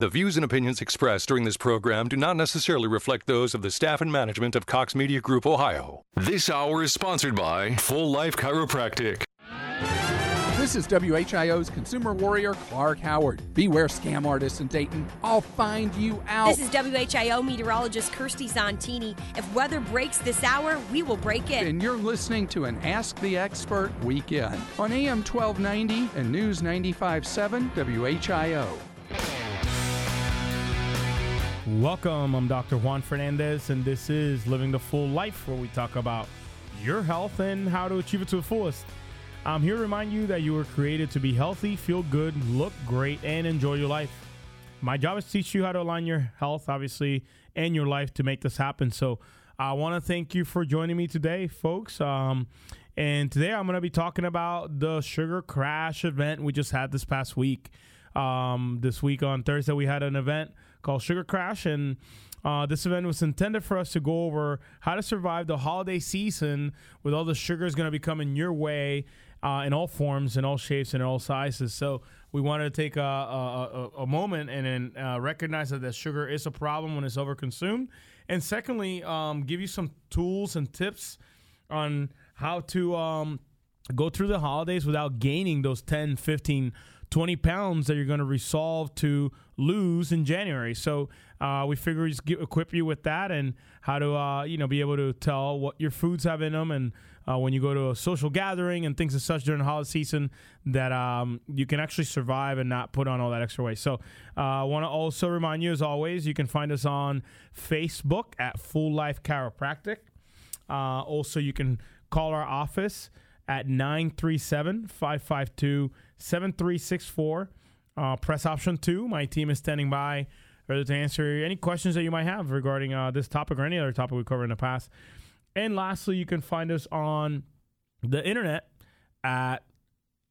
The views and opinions expressed during this program do not necessarily reflect those of the staff and management of Cox Media Group Ohio. This hour is sponsored by Full Life Chiropractic. This is WHIO's consumer warrior, Clark Howard. Beware scam artists in Dayton. I'll find you out. This is WHIO meteorologist Kirsty Zontini. If weather breaks this hour, we will break it. And you're listening to an Ask the Expert weekend on AM 1290 and News 95.7 WHIO. Welcome. I'm Dr. Juan Fernandez, and this is Living the Full Life, where we talk about your health and how to achieve it to the fullest. I'm here to remind you that you were created to be healthy, feel good, look great, and enjoy your life. My job is to teach you how to align your health, obviously, and your life to make this happen. So I want to thank you for joining me today, folks. Um, and today I'm going to be talking about the Sugar Crash event we just had this past week. Um, this week on Thursday, we had an event called Sugar Crash, and uh, this event was intended for us to go over how to survive the holiday season with all the sugars going to be coming your way uh, in all forms, in all shapes, and all sizes. So we wanted to take a, a, a moment and then uh, recognize that the sugar is a problem when it's overconsumed, and secondly, um, give you some tools and tips on how to um, go through the holidays without gaining those 10, 15 20 pounds that you're going to resolve to lose in January. So uh, we figure we just get, equip you with that and how to uh, you know be able to tell what your foods have in them and uh, when you go to a social gathering and things as such during the holiday season that um, you can actually survive and not put on all that extra weight. So uh, I want to also remind you as always you can find us on Facebook at Full Life Chiropractic. Uh, also you can call our office at 937 552 7364. Uh, press option two. My team is standing by ready to answer any questions that you might have regarding uh, this topic or any other topic we covered in the past. And lastly, you can find us on the internet at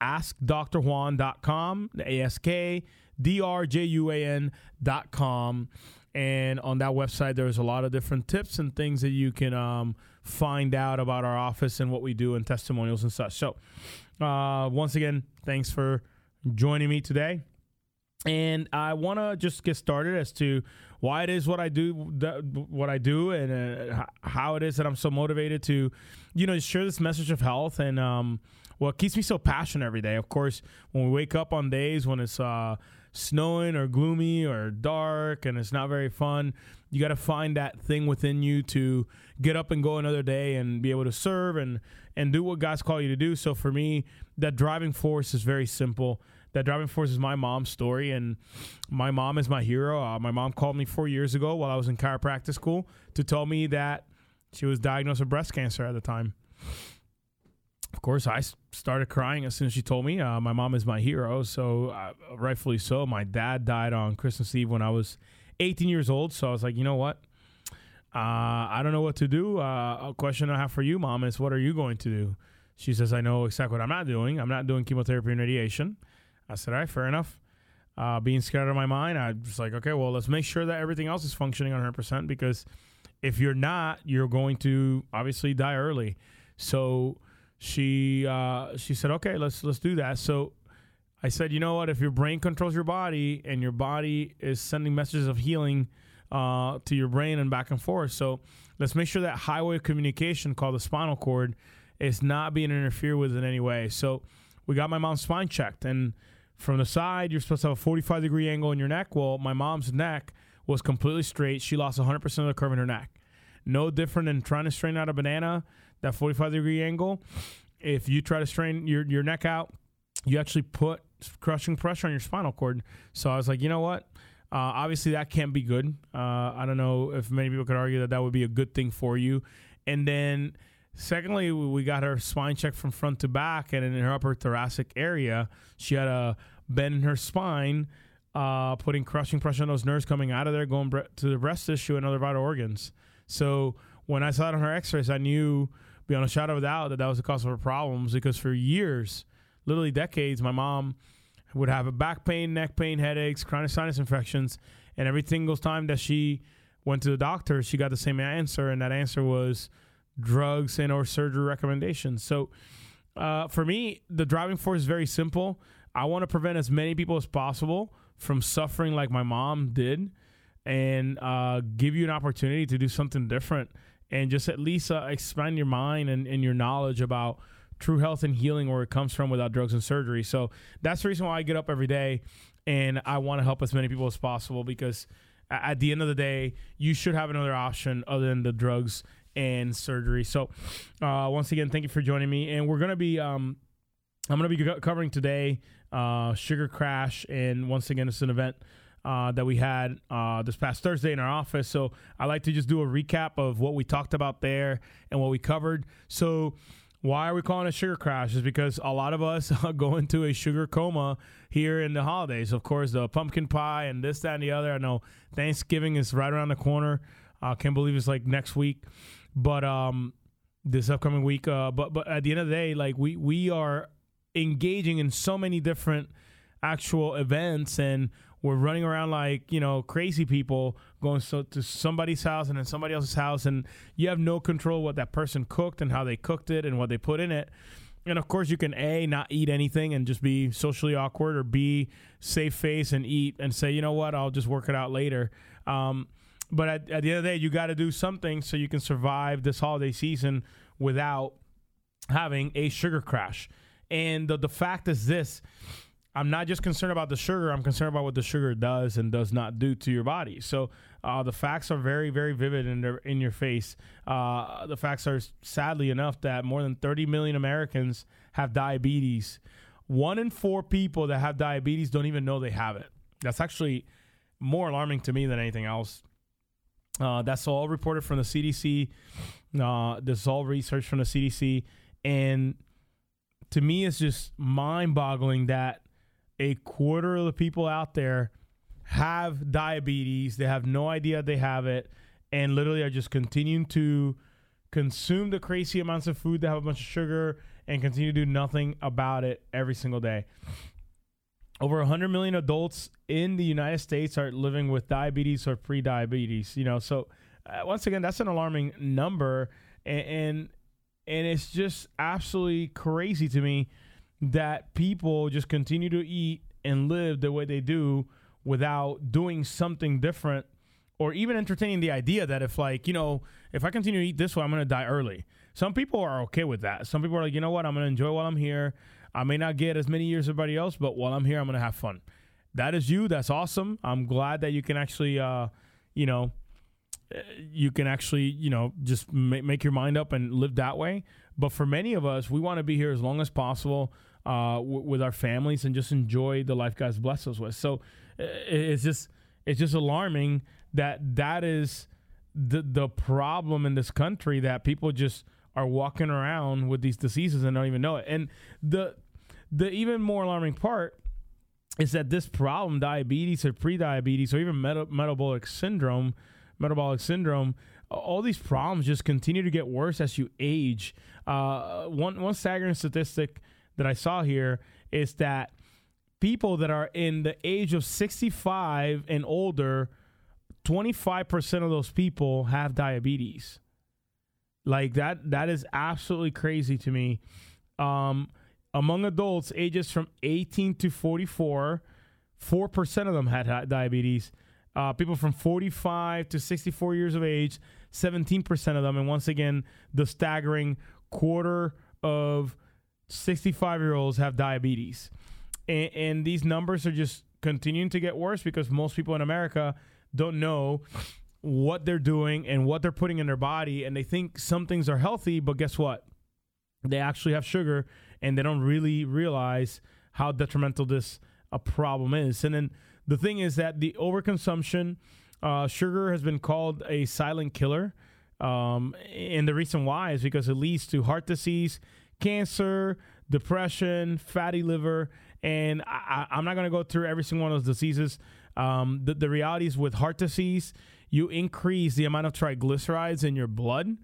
askdrjuan.com, the A-S-K, D-R-J-U-A-N dot com. And on that website, there's a lot of different tips and things that you can um, find out about our office and what we do and testimonials and such. So, uh, once again, thanks for joining me today. And I want to just get started as to why it is what I do, what I do, and uh, how it is that I'm so motivated to, you know, share this message of health and um, what keeps me so passionate every day. Of course, when we wake up on days when it's uh, snowing or gloomy or dark and it's not very fun, you got to find that thing within you to get up and go another day and be able to serve and and do what God's called you to do. So for me, that driving force is very simple. That driving force is my mom's story, and my mom is my hero. Uh, my mom called me four years ago while I was in chiropractic school to tell me that she was diagnosed with breast cancer at the time. Of course, I started crying as soon as she told me. Uh, my mom is my hero, so uh, rightfully so. My dad died on Christmas Eve when I was 18 years old, so I was like, you know what? Uh, I don't know what to do. Uh, a question I have for you, mom, is what are you going to do? She says, I know exactly what I'm not doing. I'm not doing chemotherapy and radiation. I said, all right, fair enough. Uh, being scared out of my mind, I was like, okay, well, let's make sure that everything else is functioning 100% because if you're not, you're going to obviously die early. So she uh, she said, okay, let's let's do that. So I said, you know what? If your brain controls your body and your body is sending messages of healing uh, to your brain and back and forth, so let's make sure that highway of communication called the spinal cord is not being interfered with in any way. So we got my mom's spine checked, and from the side, you're supposed to have a 45 degree angle in your neck. Well, my mom's neck was completely straight. She lost 100% of the curve in her neck. No different than trying to straighten out a banana, that 45 degree angle. If you try to strain your, your neck out, you actually put crushing pressure on your spinal cord. So I was like, you know what? Uh, obviously, that can't be good. Uh, I don't know if many people could argue that that would be a good thing for you. And then, secondly, we got her spine checked from front to back, and in her upper thoracic area, she had a bend in her spine, uh, putting crushing pressure on those nerves coming out of there, going bre- to the breast tissue and other vital organs. So when I saw it on her X-rays, I knew beyond a shadow of a doubt that that was the cause of her problems because for years literally decades, my mom would have a back pain, neck pain, headaches, chronic sinus infections, and every single time that she went to the doctor, she got the same answer, and that answer was drugs and or surgery recommendations. So, uh, for me, the driving force is very simple. I want to prevent as many people as possible from suffering like my mom did and uh, give you an opportunity to do something different and just at least uh, expand your mind and, and your knowledge about true health and healing where it comes from without drugs and surgery. So that's the reason why I get up every day and I want to help as many people as possible because at the end of the day, you should have another option other than the drugs and surgery. So, uh, once again, thank you for joining me. And we're gonna be, um, I'm gonna be covering today uh, Sugar Crash, and once again, it's an event. Uh, that we had uh, this past Thursday in our office. So I like to just do a recap of what we talked about there and what we covered. So why are we calling it sugar crash? Is because a lot of us go into a sugar coma here in the holidays. Of course, the pumpkin pie and this, that, and the other. I know Thanksgiving is right around the corner. I uh, can't believe it's like next week, but um, this upcoming week. Uh, but but at the end of the day, like we we are engaging in so many different actual events and we're running around like you know crazy people going so to somebody's house and then somebody else's house and you have no control what that person cooked and how they cooked it and what they put in it. And of course you can a not eat anything and just be socially awkward or b save face and eat and say you know what? I'll just work it out later. Um, but at, at the end of the day you got to do something so you can survive this holiday season without having a sugar crash. And the, the fact is this I'm not just concerned about the sugar. I'm concerned about what the sugar does and does not do to your body. So uh, the facts are very, very vivid in their, in your face. Uh, the facts are sadly enough that more than 30 million Americans have diabetes. One in four people that have diabetes don't even know they have it. That's actually more alarming to me than anything else. Uh, that's all reported from the CDC. Uh, this is all research from the CDC, and to me, it's just mind-boggling that a quarter of the people out there have diabetes. They have no idea they have it, and literally are just continuing to consume the crazy amounts of food that have a bunch of sugar and continue to do nothing about it every single day. Over 100 million adults in the United States are living with diabetes or pre-diabetes. You know, so uh, once again, that's an alarming number, and, and and it's just absolutely crazy to me that people just continue to eat and live the way they do without doing something different or even entertaining the idea that if like you know if i continue to eat this way i'm going to die early. Some people are okay with that. Some people are like you know what? I'm going to enjoy while i'm here. I may not get as many years as everybody else but while i'm here i'm going to have fun. That is you. That's awesome. I'm glad that you can actually uh you know eh, you can actually you know just make your mind up and live that way. But for many of us we want to be here as long as possible uh, w- with our families and just enjoy the life God's blessed us with. So it's just it's just alarming that that is the the problem in this country that people just are walking around with these diseases and don't even know it. And the the even more alarming part is that this problem, diabetes or pre-diabetes or even meta- metabolic syndrome, metabolic syndrome, all these problems just continue to get worse as you age. Uh, one one staggering statistic that I saw here is that people that are in the age of 65 and older, 25% of those people have diabetes. Like that that is absolutely crazy to me. Um, among adults ages from 18 to 44, 4% of them had diabetes. Uh, people from 45 to 64 years of age, 17% of them. And once again, the staggering quarter of 65 year olds have diabetes. And, and, these numbers are just continuing to get worse because most people in America don't know what they're doing and what they're putting in their body. And they think some things are healthy, but guess what? They actually have sugar and they don't really realize how detrimental this a problem is. And then the thing is that the overconsumption, uh, sugar has been called a silent killer. Um, and the reason why is because it leads to heart disease, cancer, depression, fatty liver, and I, am not going to go through every single one of those diseases. Um, the, the reality is with heart disease, you increase the amount of triglycerides in your blood,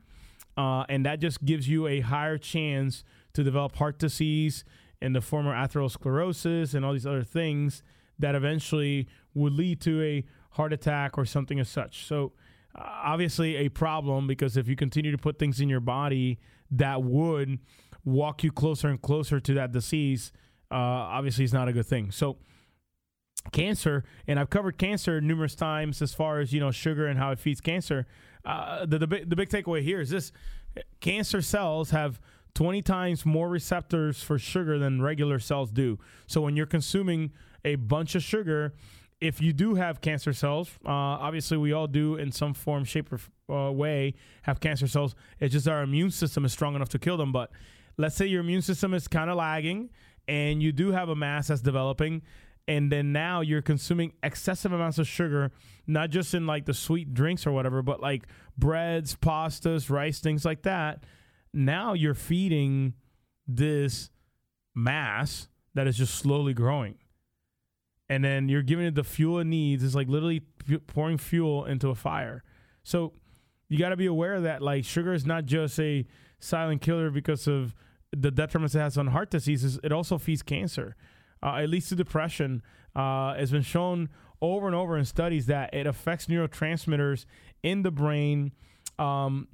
uh, and that just gives you a higher chance to develop heart disease and the form of atherosclerosis and all these other things that eventually would lead to a heart attack or something as such. So, uh, obviously, a problem because if you continue to put things in your body that would walk you closer and closer to that disease, uh, obviously, is not a good thing. So, cancer, and I've covered cancer numerous times as far as you know sugar and how it feeds cancer. Uh, the the big, the big takeaway here is this: cancer cells have 20 times more receptors for sugar than regular cells do. So when you're consuming a bunch of sugar, if you do have cancer cells, uh, obviously we all do in some form, shape, or uh, way have cancer cells. It's just our immune system is strong enough to kill them. But let's say your immune system is kind of lagging and you do have a mass that's developing and then now you're consuming excessive amounts of sugar not just in like the sweet drinks or whatever but like breads pastas rice things like that. Now you're feeding this mass that is just slowly growing. And then you're giving it the fuel it needs. It's like literally pouring fuel into a fire. So you got to be aware that like sugar is not just a silent killer because of the detriments it has on heart diseases it also feeds cancer uh, it leads to depression. Uh, it's been shown over and over in studies that it affects neurotransmitters in the brain. Um,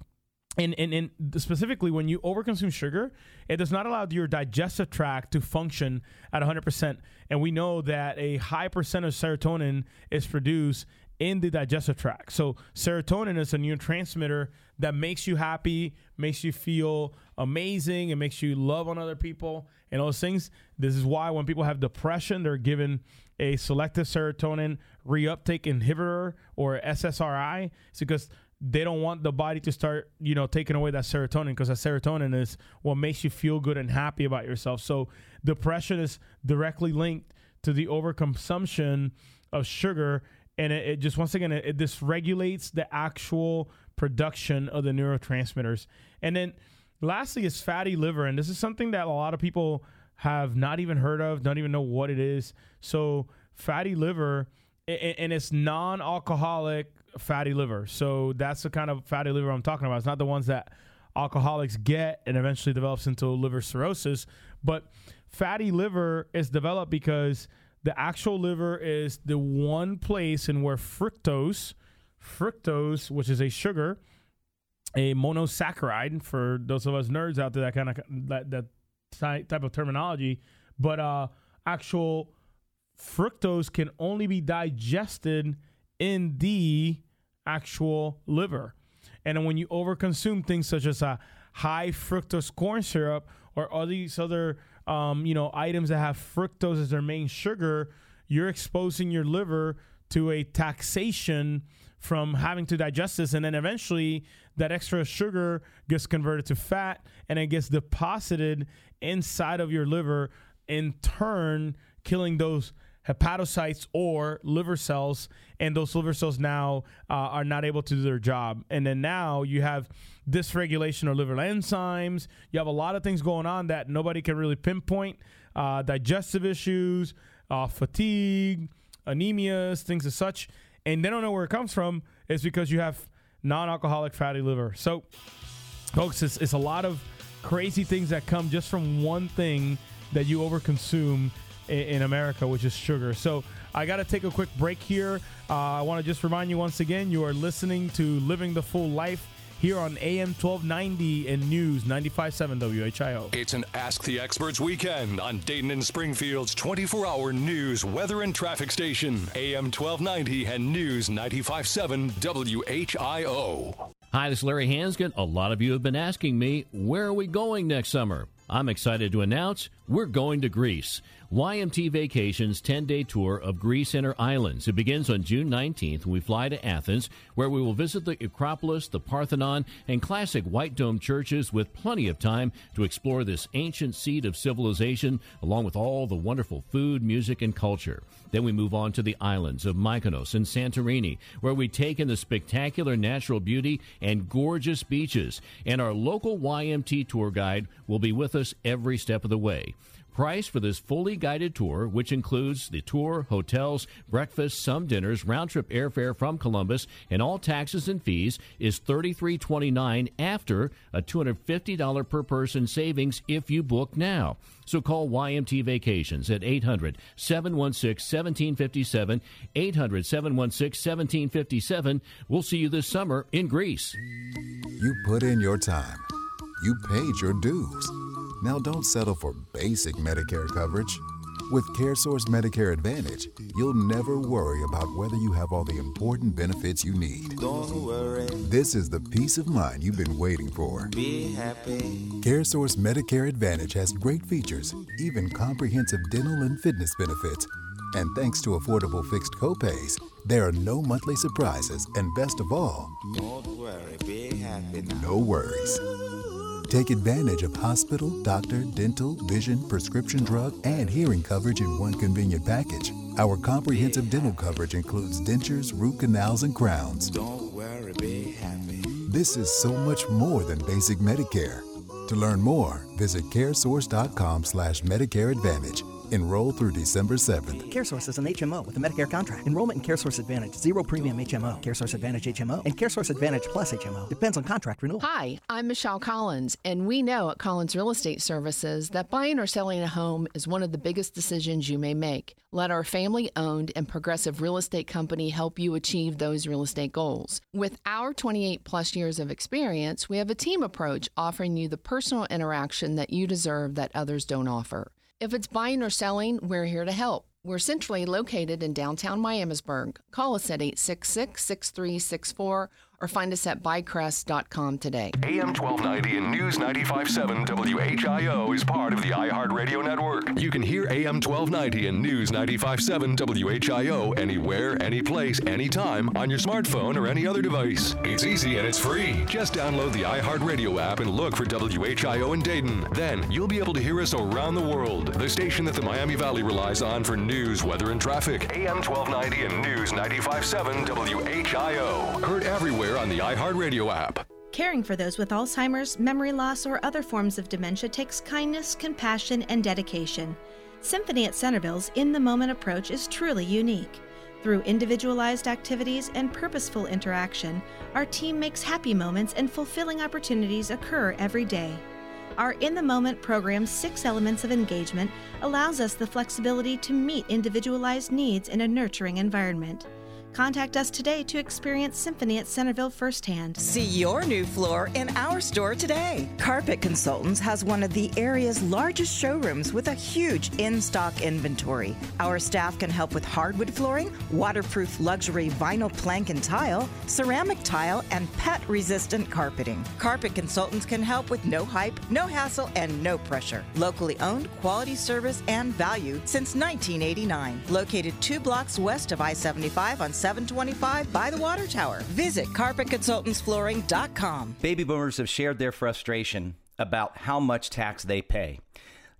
and, and, and specifically, when you overconsume sugar, it does not allow your digestive tract to function at 100%. And we know that a high percent of serotonin is produced in the digestive tract. So, serotonin is a neurotransmitter that makes you happy, makes you feel amazing, and makes you love on other people and all those things. This is why when people have depression, they're given a selective serotonin reuptake inhibitor or SSRI. It's because they don't want the body to start, you know, taking away that serotonin because that serotonin is what makes you feel good and happy about yourself. So depression is directly linked to the overconsumption of sugar, and it, it just once again it, it dysregulates the actual production of the neurotransmitters. And then lastly is fatty liver, and this is something that a lot of people have not even heard of, don't even know what it is. So fatty liver, and it's non-alcoholic fatty liver. So that's the kind of fatty liver I'm talking about. It's not the ones that alcoholics get and eventually develops into liver cirrhosis, but fatty liver is developed because the actual liver is the one place in where fructose, fructose, which is a sugar, a monosaccharide for those of us nerds out there that kind of that, that type of terminology but uh actual fructose can only be digested in the actual liver. And when you overconsume things such as a high fructose corn syrup or all these other um, you know items that have fructose as their main sugar you're exposing your liver to a taxation from having to digest this and then eventually that extra sugar gets converted to fat and it gets deposited inside of your liver, in turn, killing those hepatocytes or liver cells, and those liver cells now uh, are not able to do their job. And then now you have dysregulation of liver enzymes. You have a lot of things going on that nobody can really pinpoint uh, digestive issues, uh, fatigue, anemias, things as such. And they don't know where it comes from. It's because you have non-alcoholic fatty liver. So, folks, it's, it's a lot of crazy things that come just from one thing that you overconsume in, in America, which is sugar. So, I got to take a quick break here. Uh, I want to just remind you once again, you are listening to Living the Full Life here on AM 1290 and News 95.7 WHIO. It's an Ask the Experts weekend on Dayton and Springfield's 24 hour news, weather, and traffic station. AM 1290 and News 95.7 WHIO. Hi, this is Larry Hansgen. A lot of you have been asking me, where are we going next summer? I'm excited to announce we're going to Greece. YMT Vacations 10 day tour of Greece and her islands. It begins on June 19th when we fly to Athens, where we will visit the Acropolis, the Parthenon, and classic white dome churches with plenty of time to explore this ancient seat of civilization, along with all the wonderful food, music, and culture. Then we move on to the islands of Mykonos and Santorini, where we take in the spectacular natural beauty and gorgeous beaches. And our local YMT tour guide will be with us every step of the way. Price for this fully guided tour, which includes the tour, hotels, breakfast, some dinners, round trip airfare from Columbus, and all taxes and fees, is $33.29 after a $250 per person savings if you book now. So call YMT Vacations at 800 716 1757. 800 716 1757. We'll see you this summer in Greece. You put in your time, you paid your dues. Now don't settle for basic Medicare coverage. With CareSource Medicare Advantage, you'll never worry about whether you have all the important benefits you need. Don't worry. This is the peace of mind you've been waiting for. Be happy. CareSource Medicare Advantage has great features, even comprehensive dental and fitness benefits. And thanks to affordable fixed copays, there are no monthly surprises, and best of all, Don't worry. Be happy now. no worries. Take advantage of hospital, doctor, dental, vision, prescription drug, and hearing coverage in one convenient package. Our comprehensive dental coverage includes dentures, root canals, and crowns. Don't worry. Be happy. This is so much more than basic Medicare. To learn more, visit caresource.com slash Medicare Advantage. Enroll through December 7th. CareSource is an HMO with a Medicare contract. Enrollment in CareSource Advantage, zero premium HMO, CareSource Advantage HMO, and CareSource Advantage Plus HMO. Depends on contract renewal. Hi, I'm Michelle Collins, and we know at Collins Real Estate Services that buying or selling a home is one of the biggest decisions you may make. Let our family owned and progressive real estate company help you achieve those real estate goals. With our 28 plus years of experience, we have a team approach offering you the personal interaction that you deserve that others don't offer. If it's buying or selling, we're here to help. We're centrally located in downtown Miamisburg. Call us at 866 6364 or find us at buycrest.com today. AM 1290 and News 95.7 WHIO is part of the iHeartRadio network. You can hear AM 1290 and News 95.7 WHIO anywhere, anyplace, anytime on your smartphone or any other device. It's easy and it's free. Just download the iHeartRadio app and look for WHIO in Dayton. Then you'll be able to hear us around the world. The station that the Miami Valley relies on for news, weather, and traffic. AM 1290 and News 95.7 WHIO. Heard everywhere on the iHeartRadio app. Caring for those with Alzheimer's, memory loss, or other forms of dementia takes kindness, compassion, and dedication. Symphony at Centerville's In the Moment approach is truly unique. Through individualized activities and purposeful interaction, our team makes happy moments and fulfilling opportunities occur every day. Our In the Moment program's six elements of engagement allows us the flexibility to meet individualized needs in a nurturing environment. Contact us today to experience Symphony at Centerville firsthand. See your new floor in our store today. Carpet Consultants has one of the area's largest showrooms with a huge in stock inventory. Our staff can help with hardwood flooring, waterproof luxury vinyl plank and tile, ceramic tile, and pet resistant carpeting. Carpet Consultants can help with no hype, no hassle, and no pressure. Locally owned, quality service, and value since 1989. Located two blocks west of I 75 on 725 by the Water Tower. Visit carpetconsultantsflooring.com. Baby boomers have shared their frustration about how much tax they pay.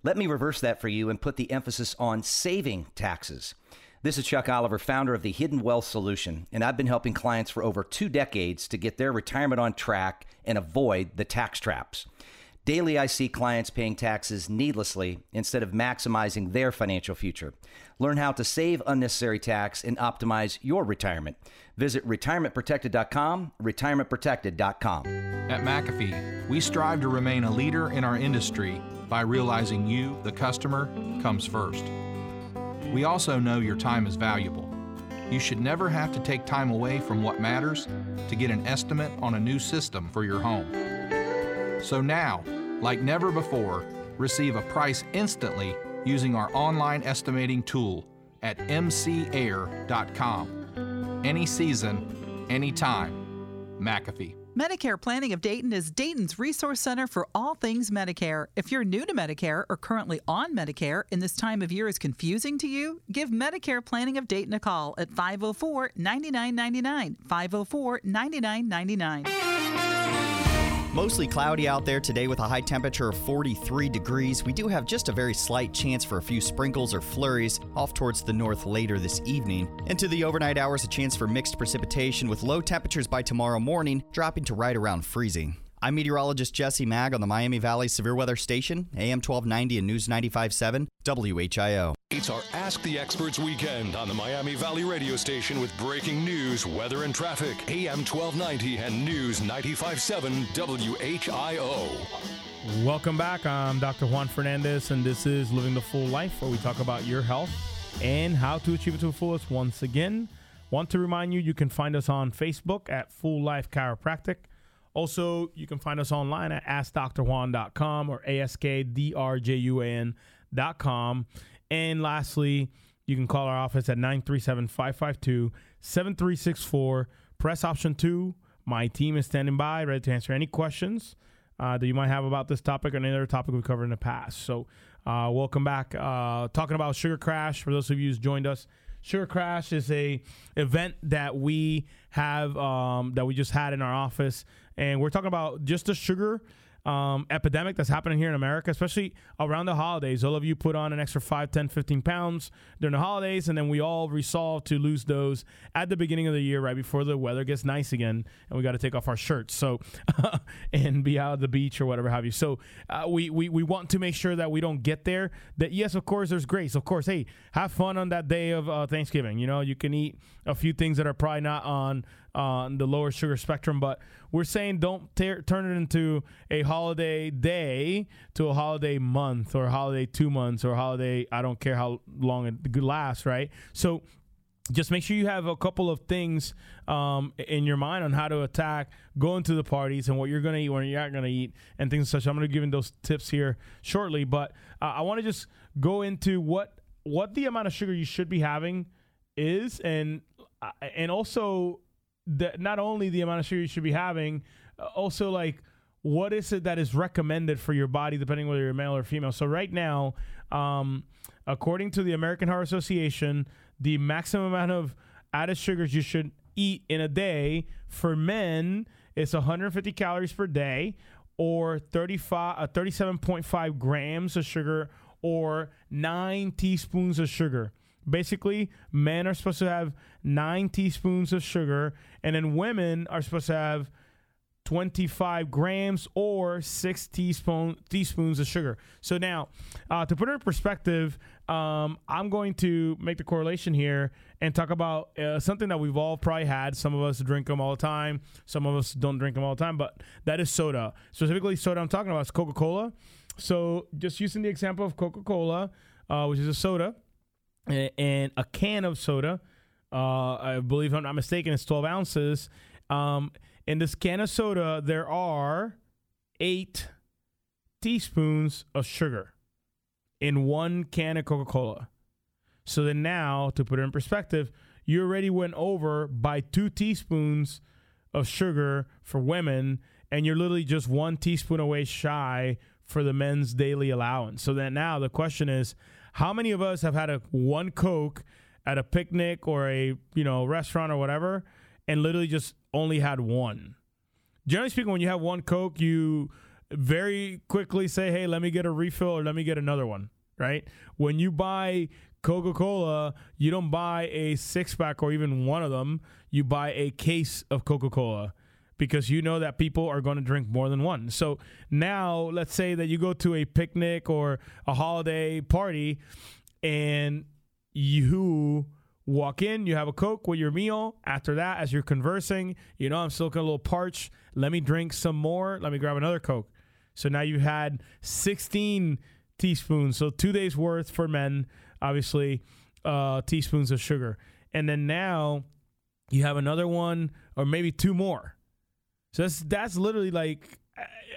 Let me reverse that for you and put the emphasis on saving taxes. This is Chuck Oliver, founder of the Hidden Wealth Solution, and I've been helping clients for over two decades to get their retirement on track and avoid the tax traps. Daily, I see clients paying taxes needlessly instead of maximizing their financial future. Learn how to save unnecessary tax and optimize your retirement. Visit retirementprotected.com, retirementprotected.com. At McAfee, we strive to remain a leader in our industry by realizing you, the customer, comes first. We also know your time is valuable. You should never have to take time away from what matters to get an estimate on a new system for your home. So now, like never before, receive a price instantly using our online estimating tool at mcair.com. Any season, any time. McAfee. Medicare Planning of Dayton is Dayton's resource center for all things Medicare. If you're new to Medicare or currently on Medicare and this time of year is confusing to you, give Medicare Planning of Dayton a call at 504 9999. 504 9999. Mostly cloudy out there today with a high temperature of 43 degrees. We do have just a very slight chance for a few sprinkles or flurries off towards the north later this evening. Into the overnight hours, a chance for mixed precipitation with low temperatures by tomorrow morning, dropping to right around freezing. I'm meteorologist Jesse Maag on the Miami Valley Severe Weather Station, AM 1290 and News 95.7, WHIO. It's our Ask the Experts weekend on the Miami Valley radio station with breaking news, weather, and traffic. AM 1290 and News 95.7 WHIO. Welcome back. I'm Dr. Juan Fernandez, and this is Living the Full Life, where we talk about your health and how to achieve it to the fullest. Once again, want to remind you you can find us on Facebook at Full Life Chiropractic. Also, you can find us online at AskDrJuan.com or ASKDRJUAN.com. And lastly, you can call our office at 937 552 7364. Press option two. My team is standing by, ready to answer any questions uh, that you might have about this topic or any other topic we've covered in the past. So, uh, welcome back. Uh, talking about Sugar Crash, for those of you who's joined us, Sugar Crash is a event that we have um, that we just had in our office, and we're talking about just the sugar um, epidemic that's happening here in America, especially around the holidays. All of you put on an extra 5, 10, 15 pounds during the holidays, and then we all resolve to lose those at the beginning of the year, right before the weather gets nice again, and we got to take off our shirts so and be out at the beach or whatever have you. So uh, we, we, we want to make sure that we don't get there. That, yes, of course, there's grace. Of course, hey, have fun on that day of uh, Thanksgiving. You know, you can eat a few things that are probably not on on the lower sugar spectrum, but we're saying don't tear, turn it into a holiday day to a holiday month or a holiday two months or a holiday, I don't care how long it lasts, right? So just make sure you have a couple of things um, in your mind on how to attack going to the parties and what you're going to eat, what you're not going to eat, and things such. I'm going to give you those tips here shortly, but uh, I want to just go into what what the amount of sugar you should be having is, and uh, and also the, not only the amount of sugar you should be having, uh, also like what is it that is recommended for your body depending whether you're male or female. So right now, um, according to the American Heart Association, the maximum amount of added sugars you should eat in a day for men is 150 calories per day or 35 uh, 37.5 grams of sugar or 9 teaspoons of sugar basically men are supposed to have nine teaspoons of sugar and then women are supposed to have 25 grams or six teaspoon, teaspoons of sugar. So now, uh, to put it in perspective, um, I'm going to make the correlation here and talk about uh, something that we've all probably had. Some of us drink them all the time. Some of us don't drink them all the time, but that is soda. Specifically, soda I'm talking about is Coca Cola. So just using the example of Coca Cola, uh, which is a soda, and a can of soda. Uh, I believe, I'm not mistaken, it's 12 ounces. Um, in this can of soda, there are eight teaspoons of sugar in one can of Coca Cola. So then, now to put it in perspective, you already went over by two teaspoons of sugar for women, and you're literally just one teaspoon away shy for the men's daily allowance. So then, now the question is, how many of us have had a one Coke at a picnic or a you know restaurant or whatever, and literally just only had one? Generally speaking, when you have one Coke, you very quickly say, "Hey, let me get a refill or let me get another one." Right? When you buy Coca Cola, you don't buy a six pack or even one of them. You buy a case of Coca Cola because you know that people are going to drink more than one. So now, let's say that you go to a picnic or a holiday party and you walk in, you have a Coke with your meal. After that, as you're conversing, you know, I'm still looking a little parched. Let me drink some more. Let me grab another Coke. So now you've had 16 teaspoons. So two days worth for men, obviously, uh, teaspoons of sugar. And then now you have another one or maybe two more. So that's that's literally like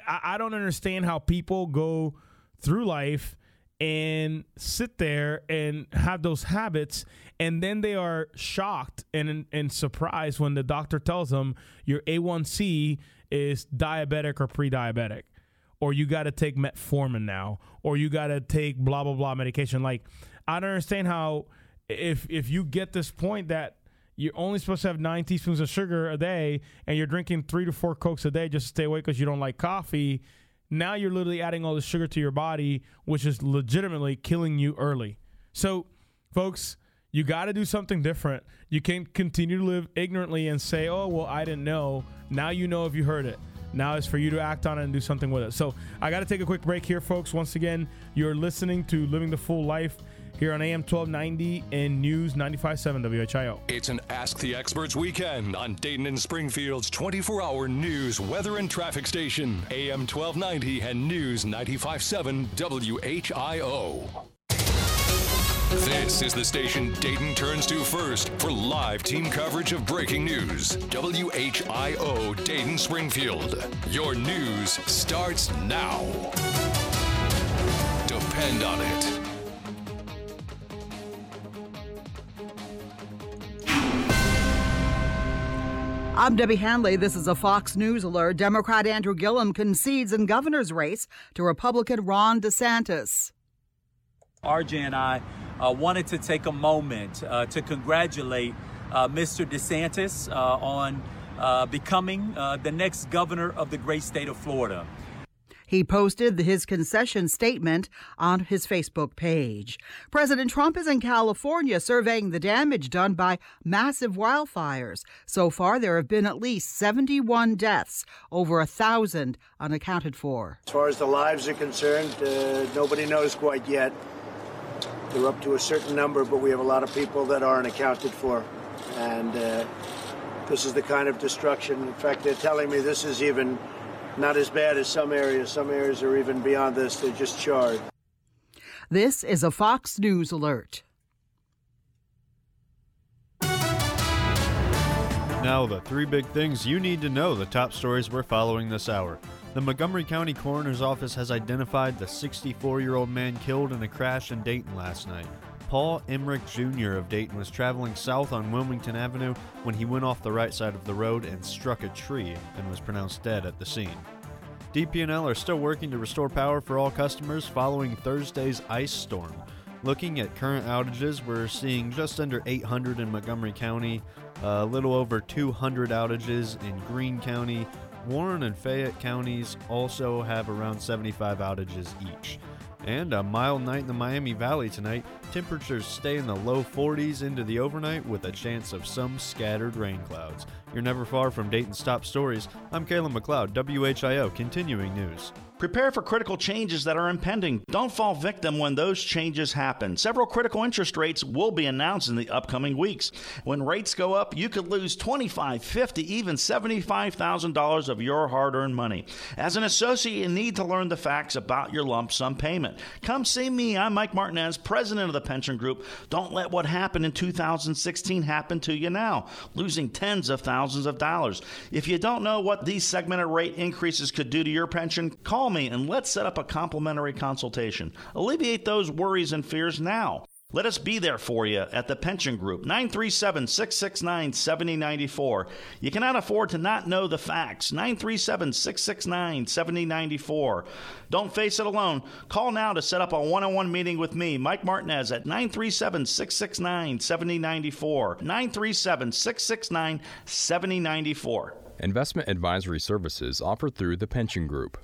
I, I don't understand how people go through life and sit there and have those habits and then they are shocked and and surprised when the doctor tells them your A1C is diabetic or pre-diabetic or you got to take metformin now or you got to take blah blah blah medication. Like I don't understand how if if you get this point that you're only supposed to have nine teaspoons of sugar a day and you're drinking three to four cokes a day just to stay awake because you don't like coffee. Now you're literally adding all the sugar to your body which is legitimately killing you early. So folks you got to do something different. You can't continue to live ignorantly and say oh well i didn't know. Now you know if you heard it. Now it's for you to act on it and do something with it. So i got to take a quick break here folks. Once again you're listening to living the full life here on AM 1290 and News 95.7 WHIO. It's an Ask the Experts weekend on Dayton and Springfield's 24 hour news, weather, and traffic station. AM 1290 and News 95.7 WHIO. This is the station Dayton turns to first for live team coverage of breaking news. WHIO Dayton Springfield. Your news starts now. Depend on it. I'm Debbie Hanley. This is a Fox News alert. Democrat Andrew Gillum concedes in governor's race to Republican Ron DeSantis. RJ and I uh, wanted to take a moment uh, to congratulate uh, Mr. DeSantis uh, on uh, becoming uh, the next governor of the great state of Florida. He posted his concession statement on his Facebook page. President Trump is in California surveying the damage done by massive wildfires. So far, there have been at least 71 deaths, over a thousand unaccounted for. As far as the lives are concerned, uh, nobody knows quite yet. They're up to a certain number, but we have a lot of people that aren't accounted for. And uh, this is the kind of destruction. In fact, they're telling me this is even not as bad as some areas. Some areas are even beyond this. They're just charred. This is a Fox News alert. Now, the three big things you need to know the top stories we're following this hour. The Montgomery County Coroner's Office has identified the 64 year old man killed in a crash in Dayton last night. Paul Emmerich Jr. of Dayton was traveling south on Wilmington Avenue when he went off the right side of the road and struck a tree and was pronounced dead at the scene. DP&L are still working to restore power for all customers following Thursday's ice storm. Looking at current outages, we're seeing just under 800 in Montgomery County, a little over 200 outages in Greene County. Warren and Fayette counties also have around 75 outages each. And a mild night in the Miami Valley tonight. Temperatures stay in the low 40s into the overnight with a chance of some scattered rain clouds. You're never far from Dayton's top stories. I'm Kayla McLeod, WHIO, continuing news. Prepare for critical changes that are impending. Don't fall victim when those changes happen. Several critical interest rates will be announced in the upcoming weeks. When rates go up, you could lose $25, $50, even $75,000 of your hard earned money. As an associate, you need to learn the facts about your lump sum payment. Come see me. I'm Mike Martinez, president of the pension group. Don't let what happened in 2016 happen to you now, losing tens of thousands of dollars. If you don't know what these segmented rate increases could do to your pension, call me and let's set up a complimentary consultation. Alleviate those worries and fears now. Let us be there for you at the Pension Group, 937 669 7094. You cannot afford to not know the facts. 937 669 7094. Don't face it alone. Call now to set up a one on one meeting with me, Mike Martinez, at 937 669 7094. 937 669 7094. Investment advisory services offered through the Pension Group.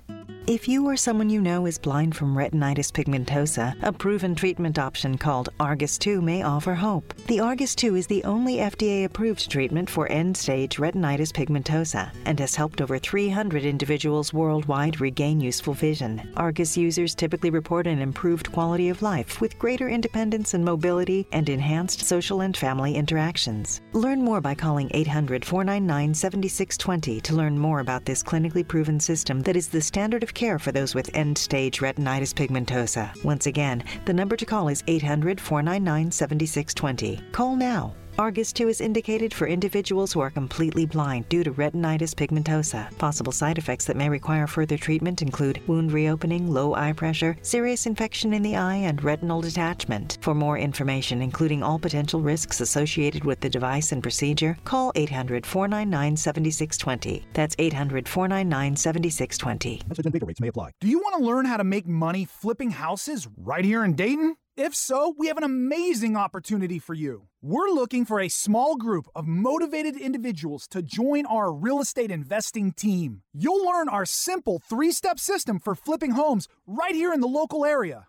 If you or someone you know is blind from retinitis pigmentosa, a proven treatment option called Argus 2 may offer hope. The Argus 2 is the only FDA approved treatment for end stage retinitis pigmentosa and has helped over 300 individuals worldwide regain useful vision. Argus users typically report an improved quality of life with greater independence and mobility and enhanced social and family interactions. Learn more by calling 800 499 7620 to learn more about this clinically proven system that is the standard of care for those with end stage retinitis pigmentosa. Once again, the number to call is 800 499 7620. Call now. Argus 2 is indicated for individuals who are completely blind due to retinitis pigmentosa. Possible side effects that may require further treatment include wound reopening, low eye pressure, serious infection in the eye, and retinal detachment. For more information, including all potential risks associated with the device and procedure, call 800 499 7620. That's 800 499 7620. Message and data rates may apply. Do you want to learn how to make money flipping houses right here in Dayton? If so, we have an amazing opportunity for you. We're looking for a small group of motivated individuals to join our real estate investing team. You'll learn our simple three step system for flipping homes right here in the local area.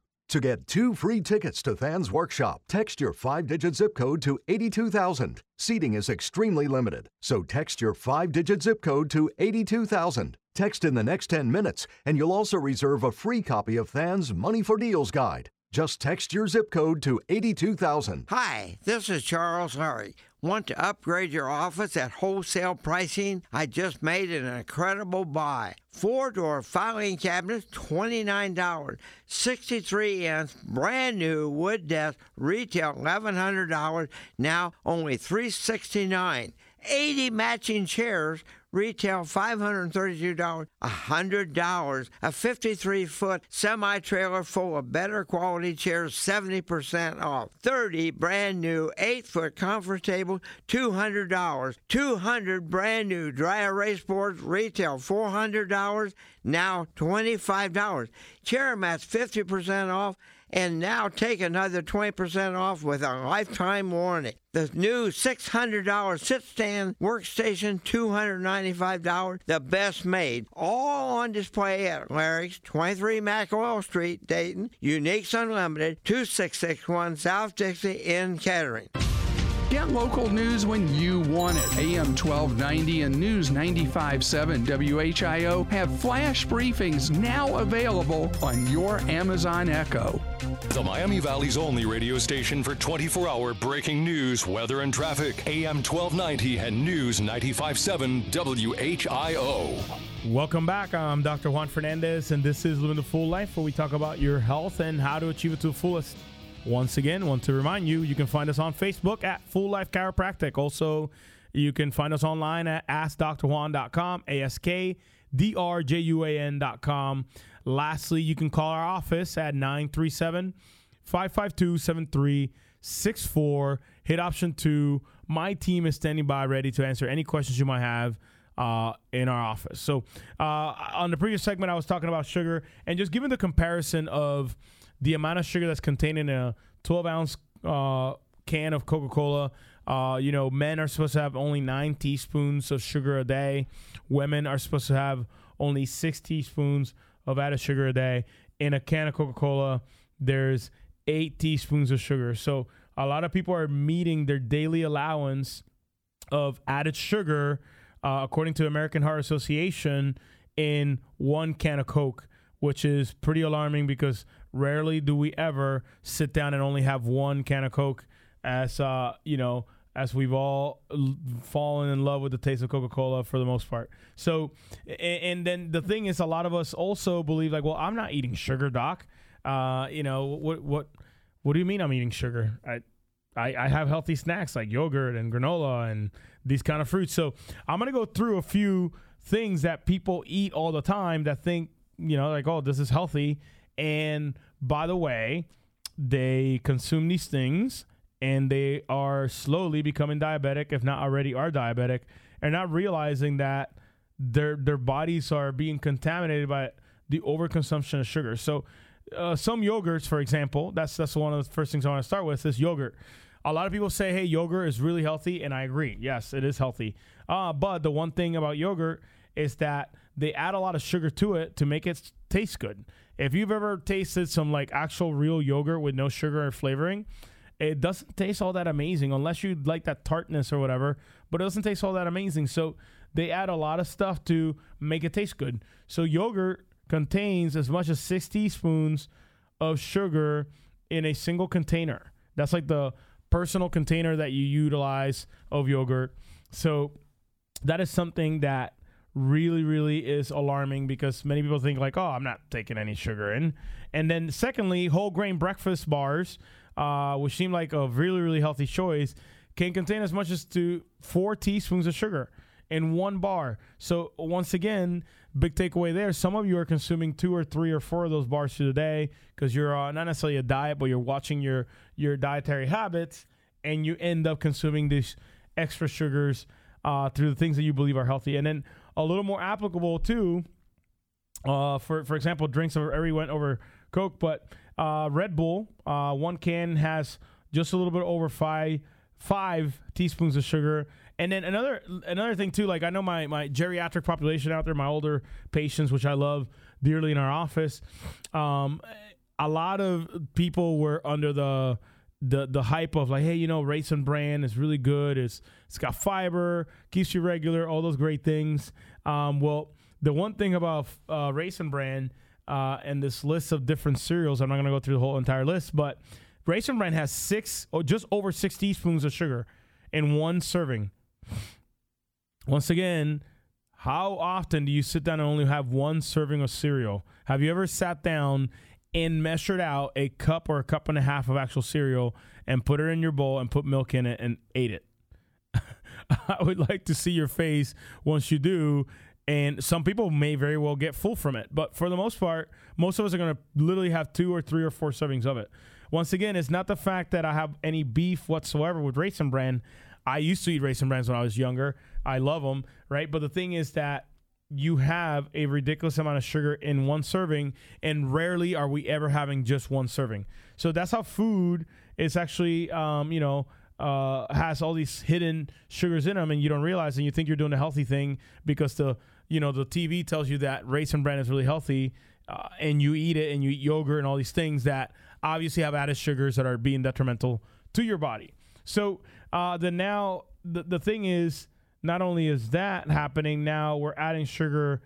To get two free tickets to Than's workshop, text your five digit zip code to 82000. Seating is extremely limited, so text your five digit zip code to 82000. Text in the next 10 minutes, and you'll also reserve a free copy of Than's Money for Deals guide. Just text your zip code to 82000. Hi, this is Charles Hurry. Want to upgrade your office at wholesale pricing? I just made an incredible buy. Four door filing cabinets, $29. 63 inch brand new wood desk, retail $1,100, now only $369. 80 matching chairs, retail $532, $100. A 53 foot semi trailer full of better quality chairs, 70% off. 30 brand new 8 foot conference table, $200. 200 brand new dry erase boards, retail $400, now $25. Chair mats 50% off and now take another 20% off with a lifetime warranty. The new $600 sit stand workstation, $295, the best made. All on display at Larry's, 23 Macwell Street, Dayton. Uniques Unlimited, 2661 South Dixie in Kettering. Get local news when you want it. AM 1290 and News 95.7 WHIO have flash briefings now available on your Amazon Echo. The Miami Valley's only radio station for 24 hour breaking news, weather, and traffic. AM 1290 and News 95.7 WHIO. Welcome back. I'm Dr. Juan Fernandez, and this is Living the Full Life, where we talk about your health and how to achieve it to the fullest. Once again, want to remind you, you can find us on Facebook at Full Life Chiropractic. Also, you can find us online at AskDrJuan.com, A-S-K-D-R-J-U-A-N.com. Lastly, you can call our office at 937 552 7364. Hit option two. My team is standing by ready to answer any questions you might have uh, in our office. So, uh, on the previous segment, I was talking about sugar and just giving the comparison of the amount of sugar that's contained in a 12 ounce uh, can of Coca Cola. Uh, you know, men are supposed to have only nine teaspoons of sugar a day. Women are supposed to have only six teaspoons of added sugar a day. In a can of Coca Cola, there's eight teaspoons of sugar. So a lot of people are meeting their daily allowance of added sugar, uh, according to American Heart Association, in one can of Coke, which is pretty alarming because rarely do we ever sit down and only have one can of Coke as uh, you know, as we've all fallen in love with the taste of Coca-Cola for the most part. So, and, and then the thing is, a lot of us also believe like, well, I'm not eating sugar, doc. Uh, you know what? What? What do you mean I'm eating sugar? I, I, I have healthy snacks like yogurt and granola and these kind of fruits. So I'm gonna go through a few things that people eat all the time that think you know like, oh, this is healthy. And by the way, they consume these things and they are slowly becoming diabetic, if not already are diabetic, and not realizing that their their bodies are being contaminated by the overconsumption of sugar. So, uh, some yogurts, for example, that's that's one of the first things I want to start with is yogurt. A lot of people say, "Hey, yogurt is really healthy," and I agree. Yes, it is healthy. Uh, but the one thing about yogurt is that they add a lot of sugar to it to make it taste good. If you've ever tasted some like actual real yogurt with no sugar or flavoring, it doesn't taste all that amazing unless you like that tartness or whatever, but it doesn't taste all that amazing. So they add a lot of stuff to make it taste good. So yogurt contains as much as six teaspoons of sugar in a single container. That's like the personal container that you utilize of yogurt. So that is something that really really is alarming because many people think like oh i'm not taking any sugar in. And then secondly whole grain breakfast bars uh, which seem like a really really healthy choice can contain as much as to four teaspoons of sugar in one bar. So once again big takeaway there some of you are consuming two or three or four of those bars through the day because you're uh, not necessarily a diet but you're watching your your dietary habits and you end up consuming these extra sugars uh, through the things that you believe are healthy. And then a little more applicable too. Uh, for for example, drinks. Over, every went over Coke, but uh, Red Bull, uh, one can has just a little bit over five five teaspoons of sugar. And then another another thing too, like I know my my geriatric population out there, my older patients, which I love dearly in our office. Um, a lot of people were under the the the hype of like, hey, you know, Raisin Bran is really good. It's it's got fiber, keeps you regular, all those great things. Um, well, the one thing about uh, Raisin Bran, uh, and this list of different cereals. I'm not to go through the whole entire list, but Raisin Bran has six, or just over six teaspoons of sugar in one serving. Once again, how often do you sit down and only have one serving of cereal? Have you ever sat down and measured out a cup or a cup and a half of actual cereal and put it in your bowl and put milk in it and ate it? I would like to see your face once you do. And some people may very well get full from it. But for the most part, most of us are going to literally have two or three or four servings of it. Once again, it's not the fact that I have any beef whatsoever with Raisin Bran. I used to eat Raisin Brans when I was younger. I love them, right? But the thing is that you have a ridiculous amount of sugar in one serving, and rarely are we ever having just one serving. So that's how food is actually, um, you know, uh, has all these hidden sugars in them, and you don't realize, and you think you're doing a healthy thing because the, you know, the TV tells you that Raisin Bran is really healthy, uh, and you eat it, and you eat yogurt and all these things that obviously have added sugars that are being detrimental to your body. So uh, the now the, the thing is not only is that happening now we're adding sugar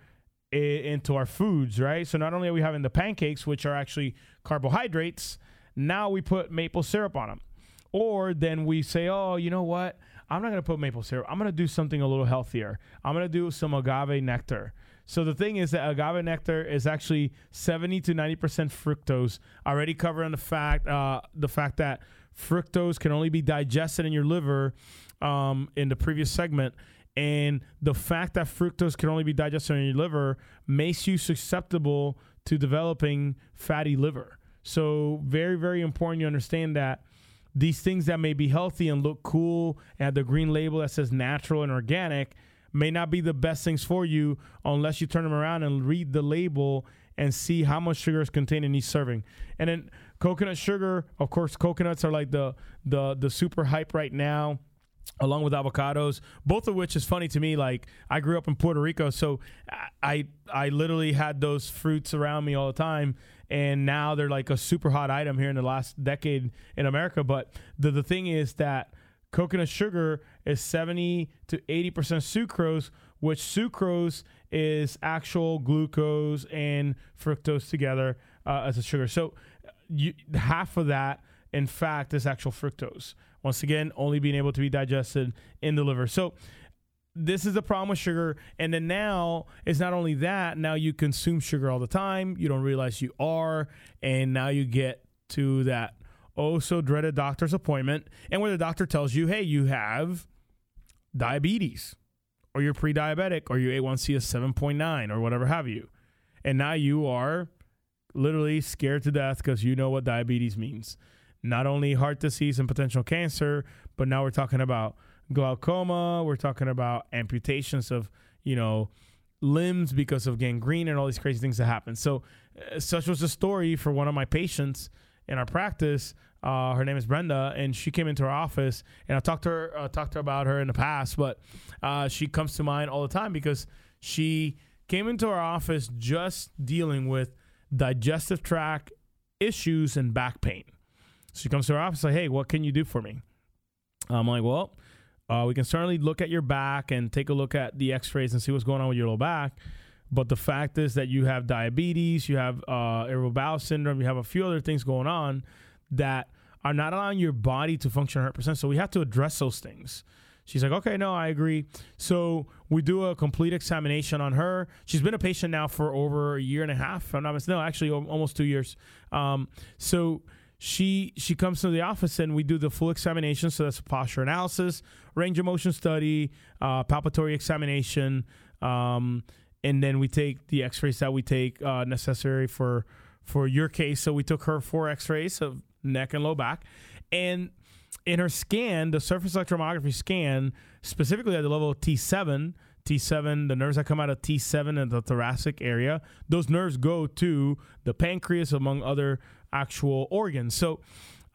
I- into our foods right? So not only are we having the pancakes which are actually carbohydrates now we put maple syrup on them or then we say oh you know what? I'm not going to put maple syrup. I'm going to do something a little healthier. I'm going to do some agave nectar. So the thing is that agave nectar is actually 70 to 90 percent fructose already covering the fact uh, the fact that fructose can only be digested in your liver um, in the previous segment. And the fact that fructose can only be digested in your liver makes you susceptible to developing fatty liver. So, very, very important you understand that these things that may be healthy and look cool and have the green label that says natural and organic may not be the best things for you unless you turn them around and read the label and see how much sugar is contained in each serving. And then coconut sugar, of course, coconuts are like the the the super hype right now along with avocados both of which is funny to me like i grew up in puerto rico so i i literally had those fruits around me all the time and now they're like a super hot item here in the last decade in america but the, the thing is that coconut sugar is 70 to 80% sucrose which sucrose is actual glucose and fructose together uh, as a sugar so you, half of that, in fact, is actual fructose. Once again, only being able to be digested in the liver. So this is the problem with sugar. And then now it's not only that, now you consume sugar all the time. You don't realize you are. And now you get to that oh so dreaded doctor's appointment and where the doctor tells you, hey, you have diabetes or you're pre diabetic or your A1C is 7.9 or whatever have you. And now you are literally scared to death because you know what diabetes means. Not only heart disease and potential cancer, but now we're talking about glaucoma. We're talking about amputations of, you know, limbs because of gangrene and all these crazy things that happen. So, uh, such was the story for one of my patients in our practice. Uh, her name is Brenda, and she came into our office, and I talked to her, uh, talked to her about her in the past, but uh, she comes to mind all the time because she came into our office just dealing with digestive tract issues and back pain. She comes to our office like, "Hey, what can you do for me?" I'm like, "Well, uh, we can certainly look at your back and take a look at the X-rays and see what's going on with your low back." But the fact is that you have diabetes, you have uh, irritable bowel syndrome, you have a few other things going on that are not allowing your body to function 100%. So we have to address those things. She's like, okay, no, I agree. So we do a complete examination on her. She's been a patient now for over a year and a half. I'm not no, actually almost two years. Um, so she she comes to the office and we do the full examination. So that's posture analysis, range of motion study, uh, palpatory examination, um, and then we take the X-rays that we take uh, necessary for for your case. So we took her four X-rays of neck and low back, and in her scan, the surface electromyography scan, specifically at the level of T7, T7, the nerves that come out of T7 in the thoracic area, those nerves go to the pancreas, among other actual organs. So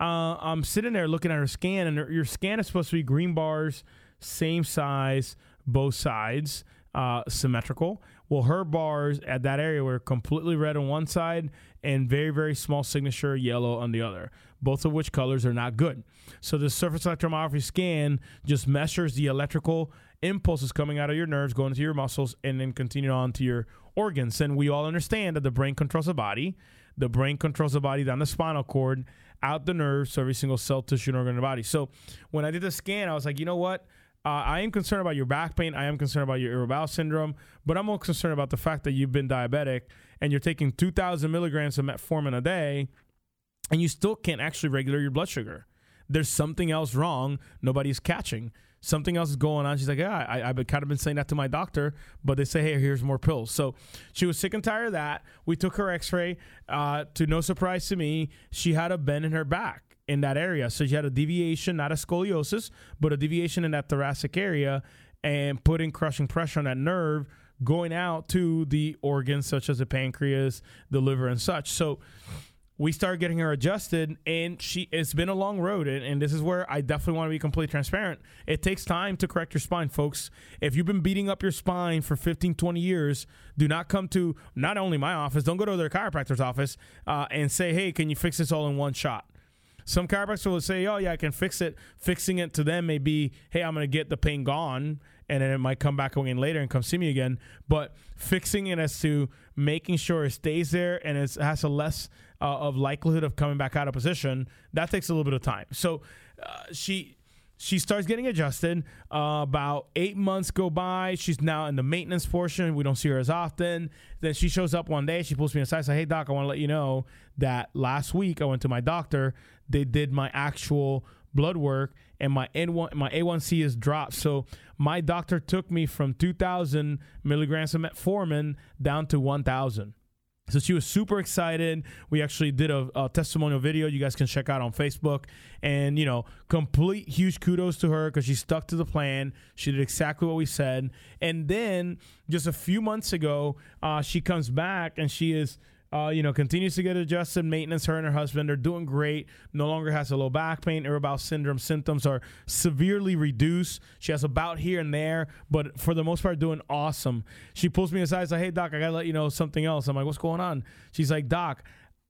uh, I'm sitting there looking at her scan, and her, your scan is supposed to be green bars, same size, both sides, uh, symmetrical. Well, her bars at that area were completely red on one side and very, very small signature yellow on the other, both of which colors are not good. So the surface electromyography scan just measures the electrical impulses coming out of your nerves, going to your muscles, and then continue on to your organs. And we all understand that the brain controls the body. The brain controls the body down the spinal cord, out the nerves, so every single cell, tissue, and organ in the body. So when I did the scan, I was like, you know what? Uh, I am concerned about your back pain. I am concerned about your irritable bowel syndrome, but I'm more concerned about the fact that you've been diabetic and you're taking 2,000 milligrams of metformin a day, and you still can't actually regulate your blood sugar. There's something else wrong. Nobody's catching. Something else is going on. She's like, yeah, I, I've kind of been saying that to my doctor, but they say, hey, here's more pills. So she was sick and tired of that. We took her X-ray. Uh, to no surprise to me, she had a bend in her back in that area. So she had a deviation, not a scoliosis, but a deviation in that thoracic area and putting crushing pressure on that nerve going out to the organs such as the pancreas, the liver, and such. So we started getting her adjusted and she it's been a long road and, and, this is where i definitely want to be completely transparent it takes time to correct your spine folks if you've been beating up your spine for 15 20 years do not come to not only my office don't go to their chiropractor's office uh, and say hey can you fix this all in one shot some chiropractors will say, "Oh yeah, I can fix it." Fixing it to them may be, "Hey, I'm going to get the pain gone," and then it might come back again later and come see me again. But fixing it as to making sure it stays there and it has a less uh, of likelihood of coming back out of position, that takes a little bit of time. So uh, she she starts getting adjusted. Uh, about eight months go by. She's now in the maintenance portion. We don't see her as often. Then she shows up one day. She pulls me aside. Says, "Hey doc, I want to let you know that last week I went to my doctor. They did my actual blood work, and my N1 my A1C is dropped. So my doctor took me from 2,000 milligrams of metformin down to 1,000." So she was super excited. We actually did a, a, testimonial video you guys can check out on Facebook. And, you know, complete huge kudos to her because she stuck to the plan. She did exactly what we said. And then just a few months ago, uh, she comes back and she is uh, you know, continues to get adjusted maintenance. Her and her husband are doing great. No longer has a low back pain. Irritable syndrome symptoms are severely reduced. She has a bout here and there, but for the most part, doing awesome. She pulls me aside, like, "Hey, doc, I gotta let you know something else." I'm like, "What's going on?" She's like, "Doc,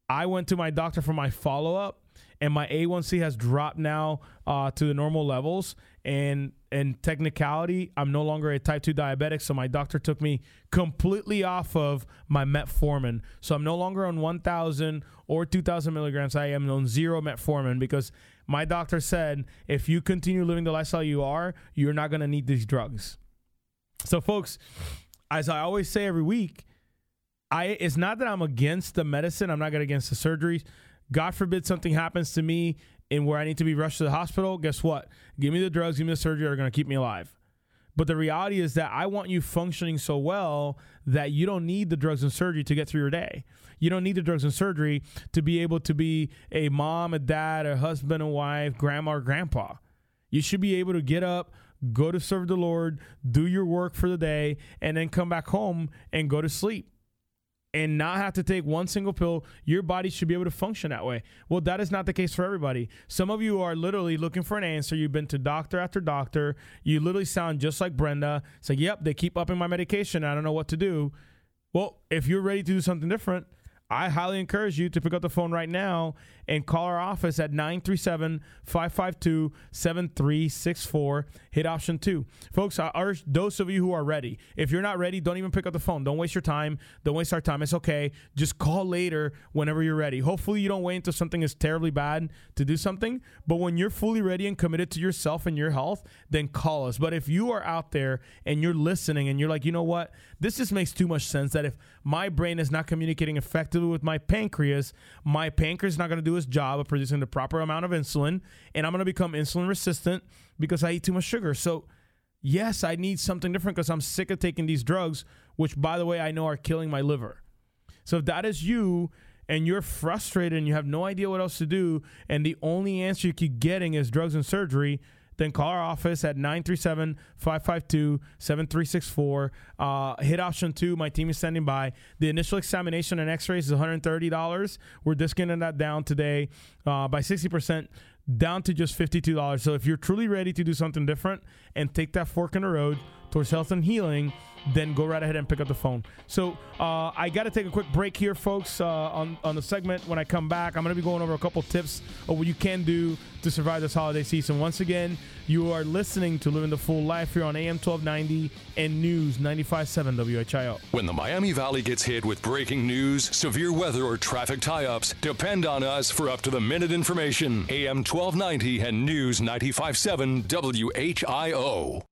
I went to my doctor for my follow up." and my A1C has dropped now uh, to the normal levels. And in technicality, I'm no longer a type 2 diabetic. So my doctor took me completely off of my metformin. So I'm no longer on 1,000 or 2,000 milligrams. I am on zero metformin because my doctor said if you continue living the lifestyle you are, you're not going to need these drugs. So, folks, as I always say every week, I it's not that I'm against the medicine. I'm not against the surgeries. God forbid something happens to me and where I need to be rushed to the hospital, guess what? Give me the drugs, give me the surgery that are going to keep me alive. But the reality is that I want you functioning so well that you don't need the drugs and surgery to get through your day. You don't need the drugs and surgery to be able to be a mom, a dad, a husband, a wife, grandma, or grandpa. You should be able to get up, go to serve the Lord, do your work for the day, and then come back home and go to sleep and not have to take one single pill, your body should be able to function that way. Well, that is not the case for everybody. Some of you are literally looking for an answer. You've been to doctor after doctor. You literally sound just like Brenda. It's like, yep, they keep upping my medication. I don't know what to do. Well, if you're ready to do something different, I highly encourage you to pick up the phone right now and call our office at 937 552 7364. Hit option two. Folks, I urge those of you who are ready. If you're not ready, don't even pick up the phone. Don't waste your time. Don't waste our time. It's okay. Just call later whenever you're ready. Hopefully, you don't wait until something is terribly bad to do something. But when you're fully ready and committed to yourself and your health, then call us. But if you are out there and you're listening and you're like, you know what? This just makes too much sense that if my brain is not communicating effectively with my pancreas, my pancreas is not going to do its job of producing the proper amount of insulin, and I'm going to become insulin resistant because I eat too much sugar. So, yes, I need something different because I'm sick of taking these drugs, which, by the way, I know are killing my liver. So, if that is you, and you're frustrated and you have no idea what else to do, and the only answer you keep getting is drugs and surgery, then call our office at 937 552 7364. Uh, hit option two. My team is standing by. The initial examination and x rays is $130. We're discounting that down today uh, by 60%. down to just $52. So if you're truly ready to do something different and take that fork in the road towards health and healing, then go right ahead and pick up the phone. So uh, I got to take a quick break here, folks, uh, on, on the segment. When I come back, I'm going to be going over a couple tips of what you can do to survive this holiday season. Once again, you are listening to Living the Full Life here on AM 1290 and News 95.7 WHIO. When the Miami Valley gets hit with breaking news, severe weather, or traffic tie ups, depend on us for up to the minute information. AM 1290 and News 95.7 WHIO.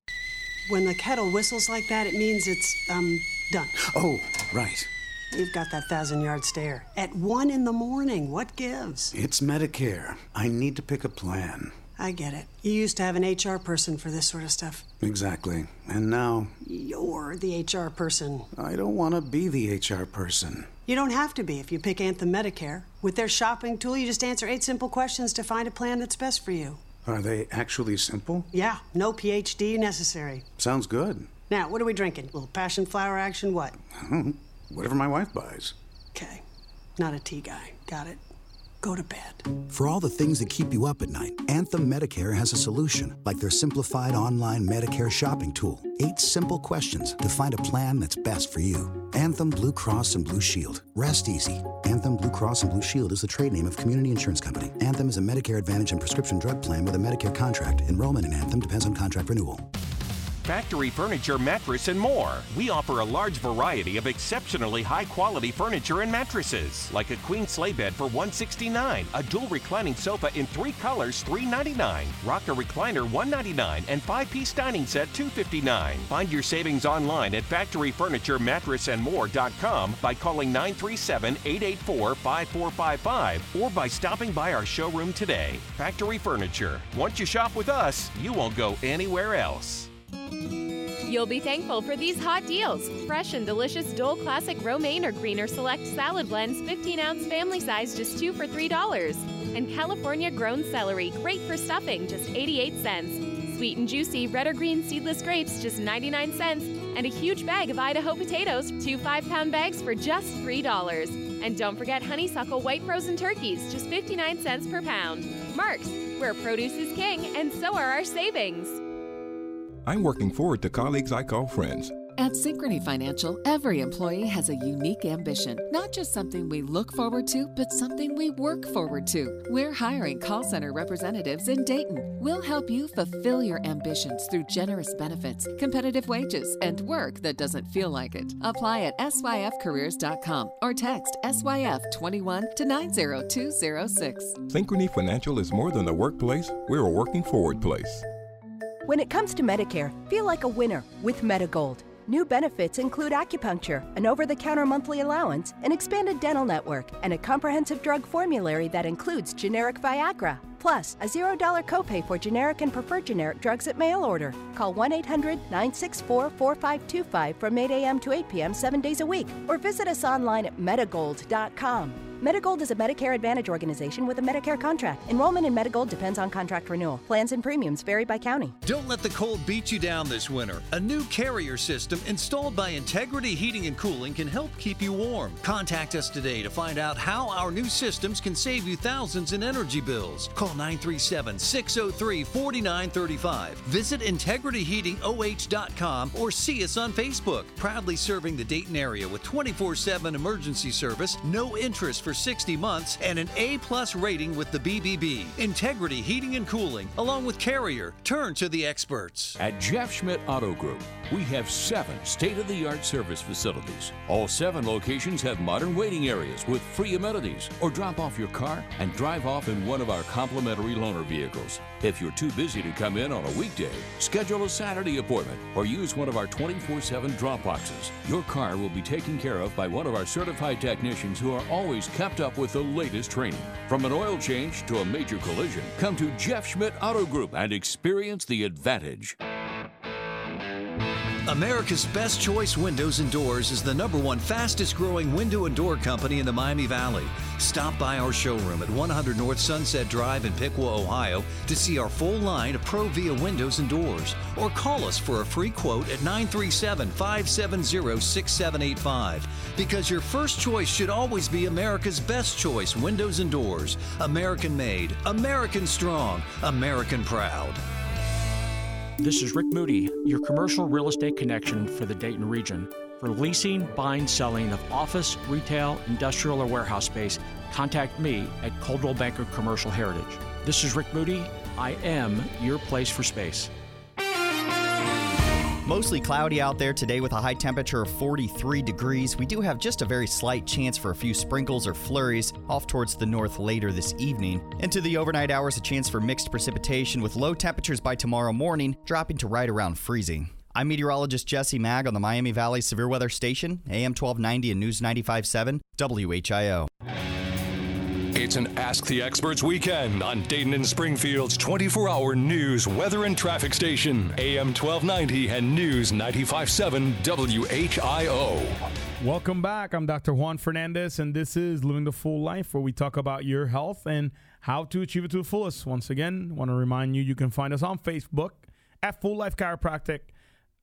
When the kettle whistles like that, it means it's, um, done. Oh, right. You've got that thousand yard stare. At one in the morning, what gives? It's Medicare. I need to pick a plan. I get it. You used to have an HR person for this sort of stuff. Exactly. And now. You're the HR person. I don't want to be the HR person. You don't have to be if you pick Anthem Medicare. With their shopping tool, you just answer eight simple questions to find a plan that's best for you. Are they actually simple? Yeah, no PhD necessary. Sounds good. Now, what are we drinking? A little passion flower action? What? Whatever my wife buys. Okay. Not a tea guy. Got it. Go to bed. For all the things that keep you up at night, Anthem Medicare has a solution, like their simplified online Medicare shopping tool. Eight simple questions to find a plan that's best for you. Anthem Blue Cross and Blue Shield. Rest easy. Anthem Blue Cross and Blue Shield is the trade name of Community Insurance Company. Anthem is a Medicare Advantage and prescription drug plan with a Medicare contract. Enrollment in Anthem depends on contract renewal. Factory Furniture Mattress and more. We offer a large variety of exceptionally high quality furniture and mattresses, like a queen sleigh bed for 169, a dual reclining sofa in three colors 399, rocker recliner 199, and five piece dining set 259. Find your savings online at factoryfurnituremattressandmore.com by calling 937 884 5455 or by stopping by our showroom today. Factory Furniture. Once you shop with us, you won't go anywhere else. You'll be thankful for these hot deals. Fresh and delicious Dole Classic Romaine or Greener Select salad blends, 15 ounce family size, just two for $3. And California grown celery, great for stuffing, just 88 cents. Sweet and juicy red or green seedless grapes, just 99 cents. And a huge bag of Idaho potatoes, two five pound bags for just $3. And don't forget honeysuckle white frozen turkeys, just 59 cents per pound. Marks, where produce is king, and so are our savings. I'm working forward to colleagues I call friends. At Synchrony Financial, every employee has a unique ambition, not just something we look forward to, but something we work forward to. We're hiring call center representatives in Dayton. We'll help you fulfill your ambitions through generous benefits, competitive wages, and work that doesn't feel like it. Apply at syfcareers.com or text SYF21 to 90206. Synchrony Financial is more than a workplace, we're a working forward place. When it comes to Medicare, feel like a winner with Medigold. New benefits include acupuncture, an over the counter monthly allowance, an expanded dental network, and a comprehensive drug formulary that includes generic Viagra. Plus, a $0 copay for generic and preferred generic drugs at mail order. Call 1 800 964 4525 from 8 a.m. to 8 p.m. seven days a week, or visit us online at Medigold.com. Medigold is a Medicare Advantage organization with a Medicare contract. Enrollment in Medigold depends on contract renewal. Plans and premiums vary by county. Don't let the cold beat you down this winter. A new carrier system installed by Integrity Heating and Cooling can help keep you warm. Contact us today to find out how our new systems can save you thousands in energy bills. Call 937 603 4935. Visit integrityheatingoh.com or see us on Facebook. Proudly serving the Dayton area with 24 7 emergency service, no interest for 60 months, and an A plus rating with the BBB. Integrity Heating and Cooling, along with Carrier. Turn to the experts. At Jeff Schmidt Auto Group, we have seven state of the art service facilities. All seven locations have modern waiting areas with free amenities, or drop off your car and drive off in one of our complimentary loaner vehicles. If you're too busy to come in on a weekday, schedule a Saturday appointment or use one of our 24 7 drop boxes. Your car will be taken care of by one of our certified technicians who are always kept up with the latest training. From an oil change to a major collision, come to Jeff Schmidt Auto Group and experience the advantage. America's Best Choice Windows and Doors is the number one fastest growing window and door company in the Miami Valley. Stop by our showroom at 100 North Sunset Drive in Piqua, Ohio to see our full line of Provia windows and doors. Or call us for a free quote at 937 570 6785. Because your first choice should always be America's best choice windows and doors. American made, American strong, American proud. This is Rick Moody, your commercial real estate connection for the Dayton region. For leasing, buying, selling of office, retail, industrial, or warehouse space, contact me at Coldwell Banker Commercial Heritage. This is Rick Moody. I am your place for space. Mostly cloudy out there today with a high temperature of 43 degrees. We do have just a very slight chance for a few sprinkles or flurries off towards the north later this evening. Into the overnight hours, a chance for mixed precipitation with low temperatures by tomorrow morning, dropping to right around freezing. I'm meteorologist Jesse Maag on the Miami Valley Severe Weather Station, AM 1290 and News 95.7, WHIO. It's an Ask the Experts weekend on Dayton and Springfield's 24 hour news, weather, and traffic station, AM 1290 and News 957 WHIO. Welcome back. I'm Dr. Juan Fernandez, and this is Living the Full Life, where we talk about your health and how to achieve it to the fullest. Once again, want to remind you you can find us on Facebook at Full Life Chiropractic,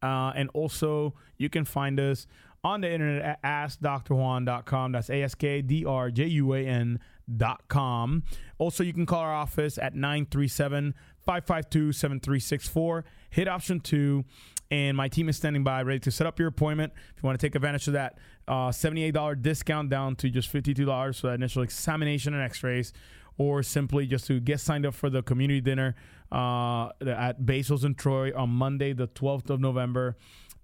uh, and also you can find us on the internet at AskDrJuan.com. That's A S K D R J U A N dot com. Also, you can call our office at 937 552 7364. Hit option two, and my team is standing by ready to set up your appointment. If you want to take advantage of that uh, $78 discount down to just $52 for that initial examination and x rays, or simply just to get signed up for the community dinner uh, at Basil's in Troy on Monday, the 12th of November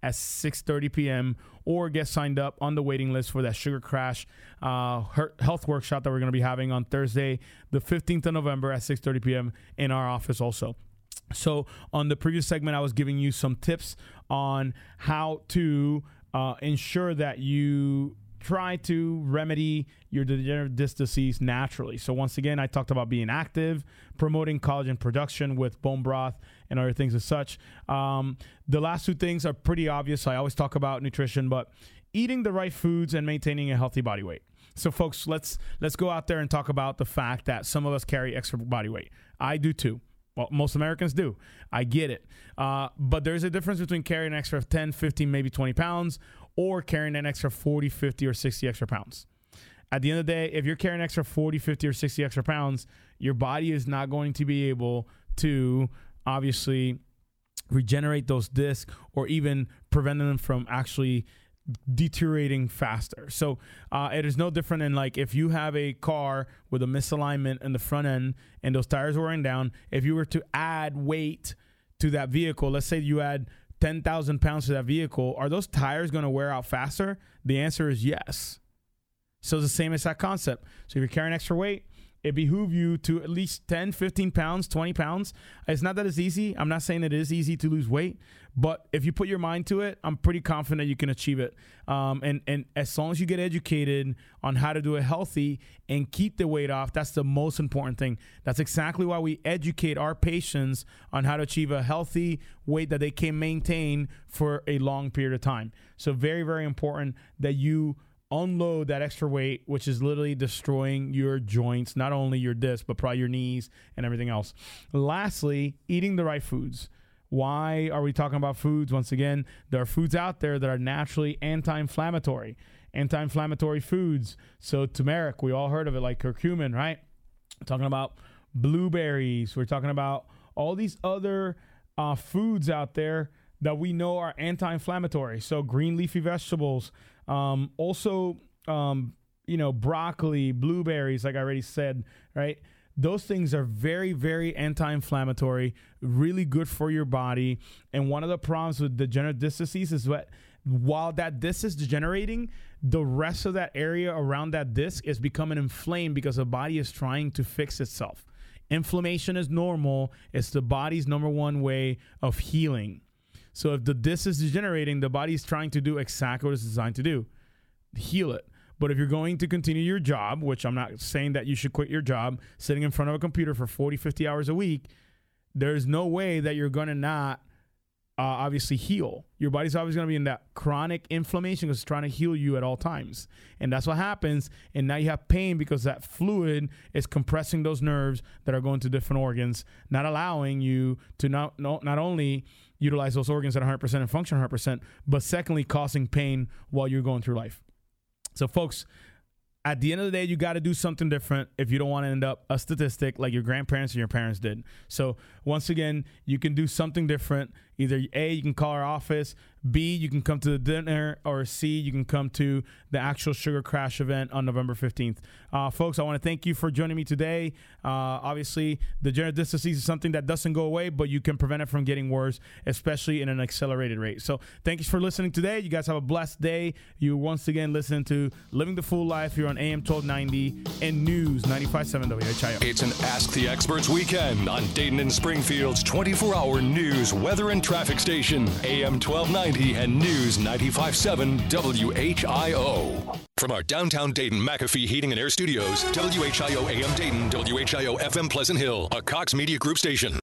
at 6.30 p.m. or get signed up on the waiting list for that Sugar Crash uh, health workshop that we're going to be having on Thursday, the 15th of November at 6.30 p.m. in our office also. So on the previous segment, I was giving you some tips on how to uh, ensure that you try to remedy your degenerative disc disease naturally. So once again, I talked about being active, promoting collagen production with bone broth and other things as such. Um, the last two things are pretty obvious. I always talk about nutrition, but eating the right foods and maintaining a healthy body weight. So folks, let's let's go out there and talk about the fact that some of us carry extra body weight. I do too. Well, most Americans do. I get it. Uh, but there's a difference between carrying an extra 10, 15, maybe 20 pounds or carrying an extra 40, 50, or 60 extra pounds. At the end of the day, if you're carrying extra 40, 50, or 60 extra pounds, your body is not going to be able to obviously regenerate those discs or even prevent them from actually deteriorating faster. So uh, it is no different than like if you have a car with a misalignment in the front end and those tires wearing down, if you were to add weight to that vehicle, let's say you add 10,000 pounds to that vehicle, are those tires going to wear out faster? The answer is yes. So it's the same as that concept. So if you're carrying extra weight, it behoove you to at least 10, 15 pounds, 20 pounds. It's not that it's easy. I'm not saying it is easy to lose weight, but if you put your mind to it, I'm pretty confident you can achieve it. Um, and, and as long as you get educated on how to do it healthy and keep the weight off, that's the most important thing. That's exactly why we educate our patients on how to achieve a healthy weight that they can maintain for a long period of time. So, very, very important that you unload that extra weight, which is literally destroying your joints, not only your disc, but probably your knees and everything else. Lastly, eating the right foods. Why are we talking about foods? Once again, there are foods out there that are naturally anti inflammatory, anti inflammatory foods. So, turmeric, we all heard of it, like curcumin, right? We're talking about blueberries. We're talking about all these other uh, foods out there that we know are anti inflammatory. So, green leafy vegetables, um, also, um, you know, broccoli, blueberries, like I already said, right? Those things are very, very anti inflammatory, really good for your body. And one of the problems with degenerative disc disease is that while that disc is degenerating, the rest of that area around that disc is becoming inflamed because the body is trying to fix itself. Inflammation is normal, it's the body's number one way of healing. So if the disc is degenerating, the body is trying to do exactly what it's designed to do heal it. But if you're going to continue your job, which I'm not saying that you should quit your job sitting in front of a computer for 40, 50 hours a week, there's no way that you're going to not uh, obviously heal. Your body's always going to be in that chronic inflammation because it's trying to heal you at all times. And that's what happens. And now you have pain because that fluid is compressing those nerves that are going to different organs, not allowing you to not, not, not only utilize those organs at 100% and function 100%, but secondly, causing pain while you're going through life. So, folks, at the end of the day, you got to do something different if you don't want to end up a statistic like your grandparents and your parents did. So, once again, you can do something different. Either A, you can call our office, B, you can come to the dinner, or C, you can come to the actual Sugar Crash event on November 15th. Uh, folks, I want to thank you for joining me today. Uh, obviously, the general disease is something that doesn't go away, but you can prevent it from getting worse, especially in an accelerated rate. So, thank you for listening today. You guys have a blessed day. You once again listen to Living the Full Life here on AM 1290 and News 95.7 WHIO. It's an Ask the Experts weekend on Dayton and Springfield's 24 hour news, weather, and traffic station, AM 1290 and News 95.7 WHIO. From our downtown Dayton McAfee Heating and Air Studios, WHIO AM Dayton, WHIO FM Pleasant Hill, a Cox Media Group station.